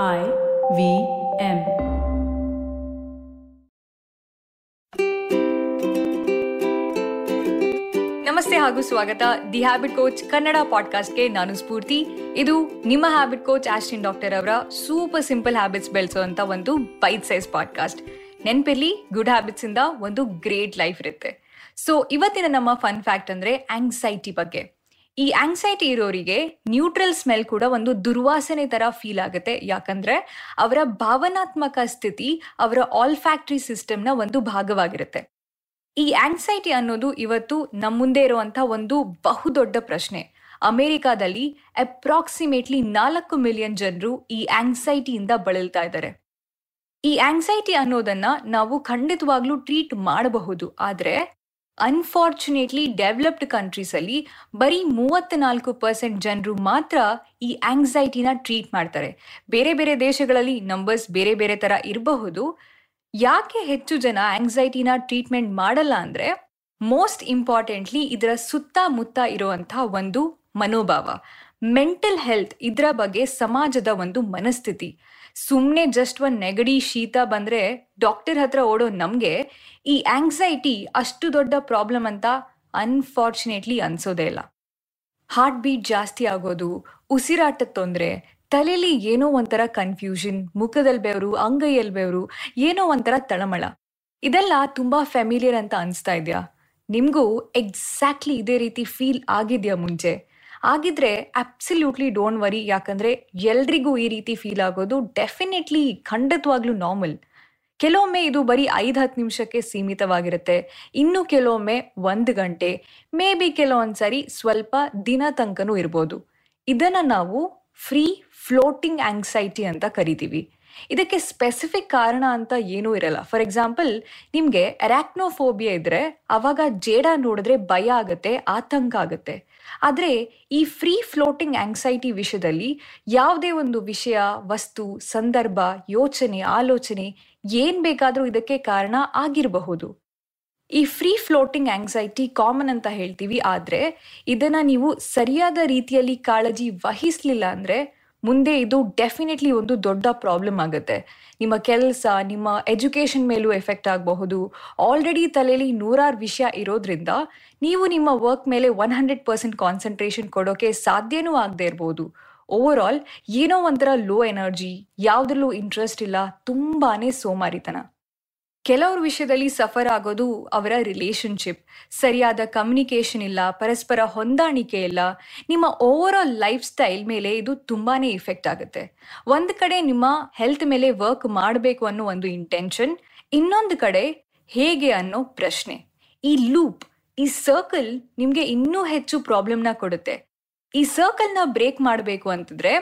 I V M. ನಮಸ್ತೆ ಹಾಗೂ ಸ್ವಾಗತ. ದಿ ಹ್ಯಾಬಿಟ್ ಕೋಚ್ ಕನ್ನಡ ಪಾಡ್ಕಾಸ್ಟ್ಗೆ ನಾನು ಸ್ಫೂರ್ತಿ. ಇದು ನಿಮ್ಮ ಹ್ಯಾಬಿಟ್ ಕೋಚ್ ಆಸ್ಟಿನ್ ಡಾಕ್ಟರ್ ಅವರ ಸೂಪರ್ ಸಿಂಪಲ್ ಹ್ಯಾಬಿಟ್ಸ್ ಬೆಳೆಸುವಂತ ಒಂದು ಬೈಟ್ ಸೈಜ್ ಪಾಡ್ಕಾಸ್ಟ್ ನೆನ್ಪಿರ್ಲಿ ಗುಡ್ ಹ್ಯಾಬಿಟ್ಸ್ ಇಂದ ಒಂದು ಗ್ರೇಟ್ ಲೈಫ್ ಇರುತ್ತೆ. ಸೊ ಇವತ್ತಿನ ನಮ್ಮ ಫನ್ ಫ್ಯಾಕ್ಟ್ ಅಂದ್ರೆ ಆಂಗ್ಸೈಟಿ ಬಗ್ಗೆ. ಈ ಆಂಗ್ಸೈಟಿ ಇರೋರಿಗೆ ನ್ಯೂಟ್ರಲ್ ಸ್ಮೆಲ್ ಕೂಡ ಒಂದು ದುರ್ವಾಸನೆ ತರ ಫೀಲ್ ಆಗುತ್ತೆ. ಯಾಕಂದ್ರೆ ಅವರ ಭಾವನಾತ್ಮಕ ಸ್ಥಿತಿ ಅವರ ಆಲ್ ಫ್ಯಾಕ್ಟ್ರಿ ಸಿಸ್ಟಮ್ನ ಒಂದು ಭಾಗವಾಗಿರುತ್ತೆ. ಈ ಆಂಗ್ಸೈಟಿ ಅನ್ನೋದು ಇವತ್ತು ನಮ್ಮ ಮುಂದೆ ಇರುವಂತ ಒಂದು ಬಹುದೊಡ್ಡ ಪ್ರಶ್ನೆ. ಅಮೆರಿಕಾದಲ್ಲಿ ಅಪ್ರಾಕ್ಸಿಮೇಟ್ಲಿ ನಾಲ್ಕು ಮಿಲಿಯನ್ ಜನರು ಈ ಆಂಗ್ಸೈಟಿಯಿಂದ ಬಳಲ್ತಾ ಇದ್ದಾರೆ. ಈ ಆಂಗ್ಸೈಟಿ ಅನ್ನೋದನ್ನ ನಾವು ಖಂಡಿತವಾಗ್ಲೂ ಟ್ರೀಟ್ ಮಾಡಬಹುದು. ಆದ್ರೆ ಅನ್ಫಾರ್ಚುನೇಟ್ಲಿ ಡೆವಲಪ್ಡ್ ಕಂಟ್ರೀಸಲ್ಲಿ ಬರೀ ಮೂವತ್ನಾಲ್ಕು ಪರ್ಸೆಂಟ್ ಜನರು ಮಾತ್ರ ಈ ಆಂಗ್ಸೈಟಿನ ಟ್ರೀಟ್ ಮಾಡ್ತಾರೆ. ಬೇರೆ ಬೇರೆ ದೇಶಗಳಲ್ಲಿ ನಂಬರ್ಸ್ ಬೇರೆ ಬೇರೆ ತರ ಇರಬಹುದು. ಯಾಕೆ ಹೆಚ್ಚು ಜನ ಆಂಗ್ಸೈಟಿನ ಟ್ರೀಟ್ಮೆಂಟ್ ಮಾಡಲ್ಲ ಅಂದ್ರೆ ಮೋಸ್ಟ್ ಇಂಪಾರ್ಟೆಂಟ್ಲಿ ಇದರ ಸುತ್ತಮುತ್ತ ಇರುವಂತಹ ಒಂದು ಮನೋಭಾವ. ಮೆಂಟಲ್ ಹೆಲ್ತ್ ಇದರ ಬಗ್ಗೆ ಸಮಾಜದ ಒಂದು ಮನಸ್ಥಿತಿ. ಸುಮ್ಮನೆ ಜಸ್ಟ್ ಒಂದು ನೆಗಡಿ ಶೀತ ಬಂದ್ರೆ ಡಾಕ್ಟರ್ ಹತ್ರ ಓಡೋ ನಮಗೆ ಈ ಆಂಗ್ಸೈಟಿ ಅಷ್ಟು ದೊಡ್ಡ ಪ್ರಾಬ್ಲಮ್ ಅಂತ ಅನ್ಫಾರ್ಚುನೇಟ್ಲಿ ಅನ್ಸೋದೇ ಇಲ್ಲ. ಹಾರ್ಟ್ ಬೀಟ್ ಜಾಸ್ತಿ ಆಗೋದು, ಉಸಿರಾಟದ ತೊಂದರೆ ತಲೆಯಲ್ಲಿ ಏನೋ ಒಂಥರ ಕನ್ಫ್ಯೂಷನ್ ಮುಖದಲ್ಲಿ ಬೆವರು ಅಂಗೈಯಲ್ಲಿ ಬೆವರು, ಏನೋ ಒಂಥರ ತಳಮಳ. ಇದೆಲ್ಲ ತುಂಬಾ ಫ್ಯಾಮಿಲಿಯರ್ ಅಂತ ಅನಿಸ್ತಾ ಇದೆಯಾ? ನಿಮಗೂ ಎಕ್ಸಾಕ್ಟ್ಲಿ ಇದೇ ರೀತಿ ಫೀಲ್ ಆಗಿದೆಯಾ ಮುಂಚೆ? ಆಗಿದ್ರೆ ಅಬ್ಸಲ್ಯೂಟ್ಲಿ ಡೋಂಟ್ ವರಿ ಯಾಕಂದ್ರೆ ಎಲ್ರಿಗೂ ಈ ರೀತಿ ಫೀಲ್ ಆಗೋದು ಡೆಫಿನೆಟ್ಲಿ ಖಂಡಿತವಾಗ್ಲೂ ನಾರ್ಮಲ್ ಕೆಲವೊಮ್ಮೆ ಇದು ಬರೀ ಐದು, ಹತ್ತು ನಿಮಿಷಕ್ಕೆ ಸೀಮಿತವಾಗಿರುತ್ತೆ. ಇನ್ನು ಕೆಲವೊಮ್ಮೆ ಒಂದು ಗಂಟೆ ಮೇ ಬಿ ಕೆಲವೊಂದ್ಸರಿ ಸ್ವಲ್ಪ ದಿನ ತನಕನೂ ಇರ್ಬೋದು. ಇದನ್ನ ನಾವು ಫ್ರೀ ಫ್ಲೋಟಿಂಗ್ ಆಂಗ್ಸೈಟಿ ಅಂತ ಕರಿತೀವಿ. ಇದಕ್ಕೆ ಸ್ಪೆಸಿಫಿಕ್ ಕಾರಣ ಅಂತ ಏನೂ ಇರಲ್ಲ. ಫಾರ್ ಎಕ್ಸಾಂಪಲ್ ನಿಮ್ಗೆ ಅರಾಕ್ನೋಫೋಬಿಯಾ ಇದ್ರೆ ಅವಾಗ ಜೇಡ ನೋಡಿದ್ರೆ ಭಯ ಆಗುತ್ತೆ, ಆತಂಕ ಆಗುತ್ತೆ. ಆದ್ರೆ ಈ ಫ್ರೀ ಫ್ಲೋಟಿಂಗ್ ಆಂಗ್ಸೈಟಿ ವಿಷಯದಲ್ಲಿ ಯಾವುದೇ ಒಂದು ವಿಷಯ, ವಸ್ತು, ಸಂದರ್ಭ, ಯೋಚನೆ, ಆಲೋಚನೆ ಏನ್ ಬೇಕಾದರೂ ಇದಕ್ಕೆ ಕಾರಣ ಆಗಿರಬಹುದು. ಈ ಫ್ರೀ ಫ್ಲೋಟಿಂಗ್ ಆಂಗ್ಸೈಟಿ ಕಾಮನ್ ಅಂತ ಹೇಳ್ತೀವಿ, ಆದ್ರೆ ಇದನ್ನ ನೀವು ಸರಿಯಾದ ರೀತಿಯಲ್ಲಿ ಕಾಳಜಿ ವಹಿಸ್ಲಿಲ್ಲ ಅಂದ್ರೆ ಮುಂದೆ ಇದು ಡೆಫಿನೆಟ್ಲಿ ಒಂದು ದೊಡ್ಡ ಪ್ರಾಬ್ಲಮ್ ಆಗುತ್ತೆ. ನಿಮ್ಮ ಕೆಲಸ, ನಿಮ್ಮ ಎಜುಕೇಷನ್ ಮೇಲೂ ಎಫೆಕ್ಟ್ ಆಗಬಹುದು. ಆಲ್ರೆಡಿ ತಲೆಯಲ್ಲಿ ನೂರಾರು ವಿಷಯ ಇರೋದ್ರಿಂದ ನೀವು ನಿಮ್ಮ ವರ್ಕ್ ಮೇಲೆ ಒನ್ ಹಂಡ್ರೆಡ್ ಪರ್ಸೆಂಟ್ ಕಾನ್ಸಂಟ್ರೇಷನ್ ಕೊಡೋಕೆ ಸಾಧ್ಯನೂ ಆಗದೆ ಇರ್ಬೋದು. ಓವರ್ ಆಲ್ ಏನೋ ಒಂಥರ ಲೋ ಎನರ್ಜಿ ಯಾವುದ್ರಲ್ಲೂ ಇಂಟ್ರೆಸ್ಟ್ ಇಲ್ಲ, ತುಂಬಾನೇ ಸೋಮಾರಿತನ. ಕೆಲವ್ರ ವಿಷಯದಲ್ಲಿ ಸಫರ್ ಆಗೋದು ಅವರ ರಿಲೇಶನ್ಶಿಪ್ ಸರಿಯಾದ ಕಮ್ಯುನಿಕೇಶನ್ ಇಲ್ಲ, ಪರಸ್ಪರ ಹೊಂದಾಣಿಕೆ ಇಲ್ಲ. ನಿಮ್ಮ ಓವರ್ ಆಲ್ ಲೈಫ್ ಸ್ಟೈಲ್ ಮೇಲೆ ಇದು ತುಂಬಾನೇ ಇಫೆಕ್ಟ್ ಆಗುತ್ತೆ. ಒಂದು ಕಡೆ ನಿಮ್ಮ ಹೆಲ್ತ್ ಮೇಲೆ ವರ್ಕ್ ಮಾಡಬೇಕು ಅನ್ನೋ ಒಂದು ಇಂಟೆನ್ಷನ್ ಇನ್ನೊಂದು ಕಡೆ ಹೇಗೆ ಅನ್ನೋ ಪ್ರಶ್ನೆ. ಈ ಲೂಪ್ ಈ ಸರ್ಕಲ್ ನಿಮಗೆ ಇನ್ನೂ ಹೆಚ್ಚು ಪ್ರಾಬ್ಲಮ್ನ ಕೊಡುತ್ತೆ. ಈ ಸರ್ಕಲ್ನ ಬ್ರೇಕ್ ಮಾಡಬೇಕು ಅಂತಂದ್ರೆ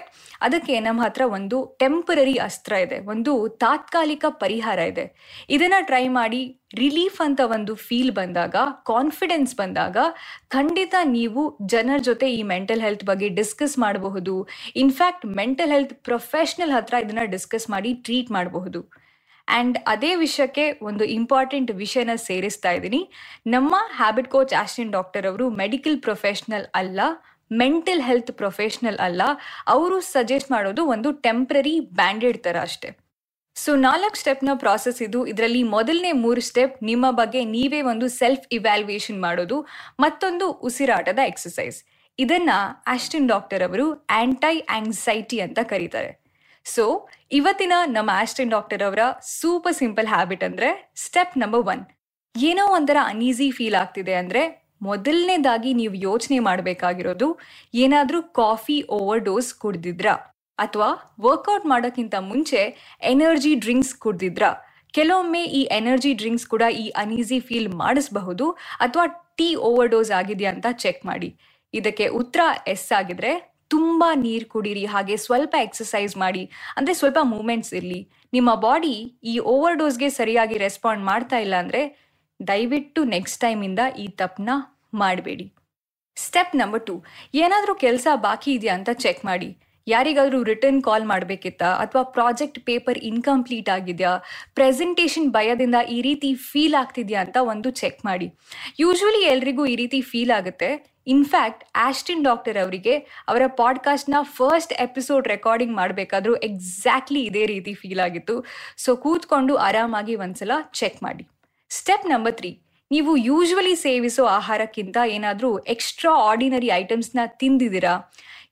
ಅದಕ್ಕೆ ನಮ್ಮ ಹತ್ರ ಒಂದು ಟೆಂಪರರಿ ಅಸ್ತ್ರ ಇದೆ, ಒಂದು ತಾತ್ಕಾಲಿಕ ಪರಿಹಾರ ಇದೆ. ಇದನ್ನ ಟ್ರೈ ಮಾಡಿ ರಿಲೀಫ್ ಅಂತ ಒಂದು ಫೀಲ್ ಬಂದಾಗ ಕಾನ್ಫಿಡೆನ್ಸ್ ಬಂದಾಗ ಖಂಡಿತ ನೀವು ಜನರ ಜೊತೆ ಈ ಮೆಂಟಲ್ ಹೆಲ್ತ್ ಬಗ್ಗೆ ಡಿಸ್ಕಸ್ ಮಾಡಬಹುದು. In fact mental health professional ಹತ್ರ ಇದನ್ನ ಡಿಸ್ಕಸ್ ಮಾಡಿ ಟ್ರೀಟ್ ಮಾಡಬಹುದು. ಆ್ಯಂಡ್ ಅದೇ ವಿಷಯಕ್ಕೆ ಒಂದು ಇಂಪಾರ್ಟೆಂಟ್ ವಿಷಯನ ಸೇರಿಸ್ತಾ ಇದ್ದೀನಿ. ನಮ್ಮ ಹ್ಯಾಬಿಟ್ ಕೋಚ್ ಆಸ್ಟಿನ್ ಡಾಕ್ಟರ್ ಅವರು ಮೆಡಿಕಲ್ ಪ್ರೊಫೆಷನಲ್ ಅಲ್ಲ. ಮೆಂಟಲ್ ಹೆಲ್ತ್ ಪ್ರೊಫೆಷನಲ್ ಅಲ್ಲ, ಅವರು ಸಜೆಸ್ಟ್ ಮಾಡೋದು ಒಂದು ಟೆಂಪ್ರರಿ ಬ್ಯಾಂಡೆಡ್ ಥರ ಅಷ್ಟೇ. ಸೊ ನಾಲ್ಕು ಸ್ಟೆಪ್ನ ಪ್ರಾಸೆಸ್ ಇದು. ಇದರಲ್ಲಿ ಮೊದಲನೇ ಮೂರು ಸ್ಟೆಪ್ ನಿಮ್ಮ ಬಗ್ಗೆ ನೀವೇ ಒಂದು ಸೆಲ್ಫ್ ಇವ್ಯಾಲ್ಯೂಯೇಷನ್ ಮಾಡೋದು, ಮತ್ತೊಂದು ಉಸಿರಾಟದ ಎಕ್ಸಸೈಸ್ ಇದನ್ನ ಆಸ್ಟಿನ್ ಡಾಕ್ಟರ್ ಅವರು ಆಂಟೈ ಆಂಗ್ಸೈಟಿ ಅಂತ ಕರೀತಾರೆ. ಸೊ ಇವತ್ತಿನ ನಮ್ಮ ಆಸ್ಟಿನ್ ಡಾಕ್ಟರ್ ಅವರ ಸೂಪರ್ ಸಿಂಪಲ್ ಹ್ಯಾಬಿಟ್ ಅಂದ್ರೆ ಸ್ಟೆಪ್ ನಂಬರ್ ಒನ್ ಏನೋ ಒಂಥರ ಅನ್ಈಸಿ ಫೀಲ್ ಆಗ್ತಿದೆ ಅಂದ್ರೆ ಮೊದಲನೇದಾಗಿ ನೀವು ಯೋಚನೆ ಮಾಡಬೇಕಾಗಿರೋದು ಏನಾದರೂ ಕಾಫಿ ಓವರ್ ಡೋಸ್ ಕುಡ್ದಿದ್ರಾ? ಅಥವಾ ವರ್ಕೌಟ್ ಮಾಡೋಕ್ಕಿಂತ ಮುಂಚೆ ಎನರ್ಜಿ ಡ್ರಿಂಕ್ಸ್ ಕುಡ್ದಿದ್ರಾ? ಕೆಲವೊಮ್ಮೆ ಈ ಎನರ್ಜಿ ಡ್ರಿಂಕ್ಸ್ ಕೂಡ ಈ ಅನ್ಈಸಿ ಫೀಲ್ ಮಾಡಿಸ್ಬಹುದು ಅಥವಾ ಟೀ ಓವರ್ ಡೋಸ್ ಆಗಿದೆಯಾ ಅಂತ ಚೆಕ್ ಮಾಡಿ. ಇದಕ್ಕೆ ಉತ್ತರ ಎಸ್ ಆಗಿದ್ರೆ ತುಂಬ ನೀರು ಕುಡೀರಿ, ಹಾಗೆ ಸ್ವಲ್ಪ ಎಕ್ಸಸೈಸ್ ಮಾಡಿ, ಅಂದರೆ ಸ್ವಲ್ಪ ಮೂಮೆಂಟ್ಸ್ ಇರಲಿ. ನಿಮ್ಮ ಬಾಡಿ ಈ ಓವರ್ ಡೋಸ್ಗೆ ಸರಿಯಾಗಿ ರೆಸ್ಪಾಂಡ್ ಮಾಡ್ತಾ ಇಲ್ಲ ಅಂದ್ರೆ ದಯವಿಟ್ಟು ನೆಕ್ಸ್ಟ್ ಟೈಮಿಂದ ಈ ತಪ್ಪನ್ನ ಮಾಡಬೇಡಿ. ಸ್ಟೆಪ್ ನಂಬರ್ ಟು ಏನಾದರೂ ಕೆಲಸ ಬಾಕಿ ಇದೆಯಾ ಅಂತ ಚೆಕ್ ಮಾಡಿ. ಯಾರಿಗಾದರೂ ರಿಟರ್ನ್ ಕಾಲ್ ಮಾಡಬೇಕಿತ್ತಾ? ಅಥವಾ ಪ್ರಾಜೆಕ್ಟ್ ಪೇಪರ್ ಇನ್ಕಂಪ್ಲೀಟ್ ಆಗಿದೆಯಾ? ಪ್ರೆಸೆಂಟೇಷನ್ ಭಯದಿಂದ ಈ ರೀತಿ ಫೀಲ್ ಆಗ್ತಿದೆಯಾ ಅಂತ ಒಂದು ಚೆಕ್ ಮಾಡಿ. ಯೂಶ್ವಲಿ ಎಲ್ರಿಗೂ ಈ ರೀತಿ ಫೀಲ್ ಆಗುತ್ತೆ. ಇನ್ಫ್ಯಾಕ್ಟ್ ಆಸ್ಟಿನ್ ಡಾಕ್ಟರ್ ಅವರಿಗೆ ಅವರ ಪಾಡ್ಕಾಸ್ಟ್ನ ಫಸ್ಟ್ ಎಪಿಸೋಡ್ ರೆಕಾರ್ಡಿಂಗ್ ಮಾಡಬೇಕಾದ್ರೂ ಎಕ್ಸಾಕ್ಟ್ಲಿ ಇದೇ ರೀತಿ ಫೀಲ್ ಆಗಿತ್ತು. ಸೊ ಕೂತ್ಕೊಂಡು ಆರಾಮಾಗಿ ಒಂದ್ಸಲ ಚೆಕ್ ಮಾಡಿ. ಸ್ಟೆಪ್ ನಂಬರ್ ತ್ರೀ ನೀವು ಯೂಶ್ವಲಿ ಸೇವಿಸೋ ಆಹಾರಕ್ಕಿಂತ ಏನಾದರೂ ಎಕ್ಸ್ಟ್ರಾ ಆರ್ಡಿನರಿ ಐಟಮ್ಸ್ನ ತಿಂದಿದ್ದೀರಾ?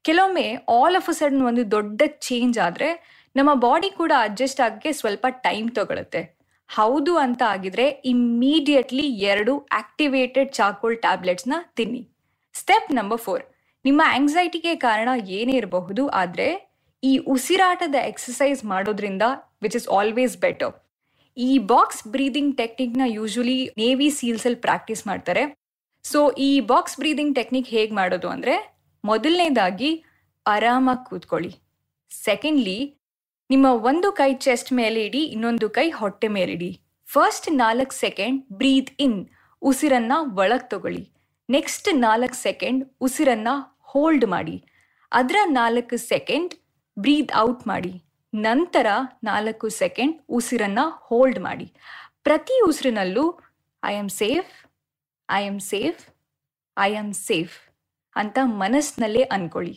ಕೆಲವೊಮ್ಮೆ ಆಲ್ ಆಫ್ ಅ ಸಡನ್ ಒಂದು ದೊಡ್ಡ ಚೇಂಜ್ ಆದರೆ ನಮ್ಮ ಬಾಡಿ ಕೂಡ ಅಡ್ಜಸ್ಟ್ ಆಗೋಕ್ಕೆ ಸ್ವಲ್ಪ ಟೈಮ್ ತಗೊಳುತ್ತೆ. ಹೌದು ಅಂತ ಆಗಿದ್ರೆ ಇಮ್ಮಿಡಿಯೇಟ್ಲಿ ಎರಡು ಆಕ್ಟಿವೇಟೆಡ್ ಚಾಕೋಲ್ ಟ್ಯಾಬ್ಲೆಟ್ಸ್ನ ತಿನ್ನಿ. ಸ್ಟೆಪ್ ನಂಬರ್ ಫೋರ್ ನಿಮ್ಮ ಆಂಗ್ಸೈಟಿಗೆ ಕಾರಣ ಏನೇ ಇರಬಹುದು, ಆದರೆ ಈ ಉಸಿರಾಟದ ಎಕ್ಸಸೈಸ್ ಮಾಡೋದ್ರಿಂದ ವಿಚ್ ಇಸ್ ಆಲ್ವೇಸ್ ಬೆಟರ್ ಈ ಬಾಕ್ಸ್ ಬ್ರೀದಿಂಗ್ ಟೆಕ್ನಿಕ್ನ ಯೂಶಲಿ ನೇವಿ ಸೀಲ್ಸಲ್ಲಿ ಪ್ರಾಕ್ಟೀಸ್ ಮಾಡ್ತಾರೆ. ಸೊ ಈ ಬಾಕ್ಸ್ ಬ್ರೀದಿಂಗ್ ಟೆಕ್ನಿಕ್ ಹೇಗೆ ಮಾಡೋದು ಅಂದರೆ, ಮೊದಲನೇದಾಗಿ ಆರಾಮಾಗಿ ಕೂತ್ಕೊಳ್ಳಿ. ಸೆಕೆಂಡ್ಲಿ ನಿಮ್ಮ ಒಂದು ಕೈ ಚೆಸ್ಟ್ ಮೇಲೆ ಇಡಿ, ಇನ್ನೊಂದು ಕೈ ಹೊಟ್ಟೆ ಮೇಲಿಡಿ ಫಸ್ಟ್ ನಾಲ್ಕು ಸೆಕೆಂಡ್ ಬ್ರೀತ್ ಇನ್ ಉಸಿರನ್ನ ಒಳಗೆ ತಗೊಳ್ಳಿ. ನೆಕ್ಸ್ಟ್ ನಾಲ್ಕು ಸೆಕೆಂಡ್ ಉಸಿರನ್ನ ಹೋಲ್ಡ್ ಮಾಡಿ. ಅದರ ನಾಲ್ಕು ಸೆಕೆಂಡ್ ಬ್ರೀತ್ ಔಟ್ ಮಾಡಿ. ನಂತರ ನಾಲ್ಕು ಸೆಕೆಂಡ್ ಉಸಿರನ್ನ ಹೋಲ್ಡ್ ಮಾಡಿ. ಪ್ರತಿ ಉಸಿರಿನಲ್ಲೂ I am safe I am safe I am safe ಅಂತ ಮನಸ್ಸಿನಲ್ಲೇ ಅನ್ಕೊಳ್ಳಿ.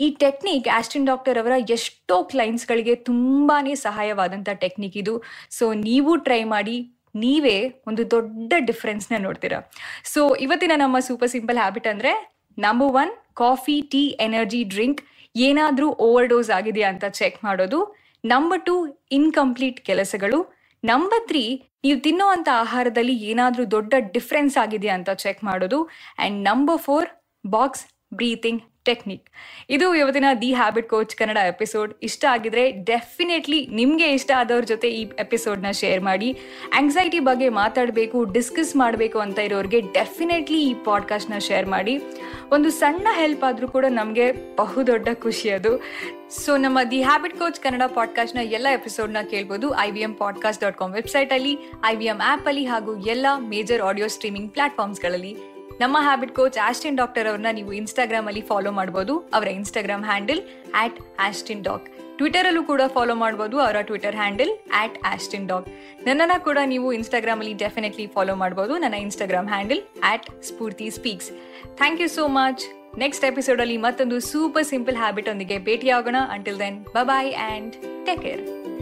ಈ ಟೆಕ್ನಿಕ್ ಆಸ್ಟಿನ್ ಡಾಕ್ಟರ್ ಅವರ ಎಷ್ಟೋ ಕ್ಲೈಂಟ್ಸ್ಗಳಿಗೆ ತುಂಬಾ ಸಹಾಯವಾದಂಥ ಟೆಕ್ನಿಕ್ ಇದು. ಸೊ ನೀವು ಟ್ರೈ ಮಾಡಿ, ನೀವೇ ಒಂದು ದೊಡ್ಡ ಡಿಫ್ರೆನ್ಸ್ನ ನೋಡ್ತೀರಾ. ಸೊ ಇವತ್ತಿನ ನಮ್ಮ ಸೂಪರ್ ಸಿಂಪಲ್ ಹ್ಯಾಬಿಟ್ ಅಂದರೆ number one coffee tea energy drink ಏನಾದರೂ ಓವರ್ ಡೋಸ್ ಆಗಿದೆಯಾ ಅಂತ ಚೆಕ್ ಮಾಡೋದು. ನಂಬರ್ ಟು ಇನ್ಕಂಪ್ಲೀಟ್ ಕೆಲಸಗಳು. ನಂಬರ್ ತ್ರೀ ನೀವು ತಿನ್ನೋವಂಥ ಆಹಾರದಲ್ಲಿ ಏನಾದರೂ ದೊಡ್ಡ ಡಿಫ್ರೆನ್ಸ್ ಆಗಿದೆಯಾ ಅಂತ ಚೆಕ್ ಮಾಡೋದು. And number four box breathing technique ಇದು ಇವತ್ತಿನ the habit coach Kannada episode ಇಷ್ಟ ಆಗಿದ್ರೆ ಡೆಫಿನೆಟ್ಲಿ ನಿಮಗೆ ಇಷ್ಟ ಆದವ್ರ ಜೊತೆ ಈ ಎಪಿಸೋಡ್ನ ಶೇರ್ ಮಾಡಿ. ಆಂಗ್ಸೈಟಿ ಬಗ್ಗೆ ಮಾತಾಡಬೇಕು ಡಿಸ್ಕಸ್ ಮಾಡಬೇಕು ಅಂತ ಇರೋರಿಗೆ ಡೆಫಿನೆಟ್ಲಿ ಈ ಪಾಡ್ಕಾಸ್ಟ್ನ ಶೇರ್ ಮಾಡಿ. ಒಂದು ಸಣ್ಣ ಹೆಲ್ಪ್ ಆದರೂ ಕೂಡ ನಮಗೆ ಬಹುದೊಡ್ಡ ಖುಷಿ ಅದು. ಸೊ ನಮ್ಮ ದಿ ಹ್ಯಾಬಿಟ್ ಕೋಚ್ ಕನ್ನಡ ಪಾಡ್ಕಾಸ್ಟ್ನ ಎಲ್ಲ ಎಪಿಸೋಡ್ನ ಕೇಳ್ಬೋದು I V M podcast dot com ವೆಬ್ಸೈಟಲ್ಲಿ ಐ ವಿ ಎಂ ಆ್ಯಪಲ್ಲಿ ಹಾಗೂ ಎಲ್ಲ ಮೇಜರ್ ಆಡಿಯೋ ಸ್ಟ್ರೀಮಿಂಗ್ ಪ್ಲಾಟ್ಫಾರ್ಮ್ಸ್ಗಳಲ್ಲಿ ನಮ್ಮ ಹ್ಯಾಬಿಟ್ ಕೋಚ್ ಆಸ್ಟಿನ್ ಡಾಕ್ಟರ್ ಅವ್ರನ್ನ ನೀವು ಇನ್ಸ್ಟಾಗ್ರಾಮ್ ಅಲ್ಲಿ ಫಾಲೋ ಮಾಡಬಹುದು ಅವರ Instagram handle at Austin doc Twitter ಅಲ್ಲೂ ಕೂಡ ಫಾಲೋ ಮಾಡಬಹುದು ಅವರ Twitter handle at Austin doc ನನ್ನನ್ನ ಕೂಡ ನೀವು ಇನ್ಸ್ಟಾಗ್ರಾಮ್ ಅಲ್ಲಿ ಡೆಫಿನೆಟ್ಲಿ ಫಾಲೋ ಮಾಡಬಹುದು ನನ್ನ Instagram handle at Spoorthi speaks thank you so much next episode ಅಲ್ಲಿ ಮತ್ತೊಂದು ಸೂಪರ್ ಸಿಂಪಲ್ ಹ್ಯಾಬಿಟ್ ಒಂದಿಗೆ ಭೇಟಿಯಾಗೋಣ. Until then bye and take care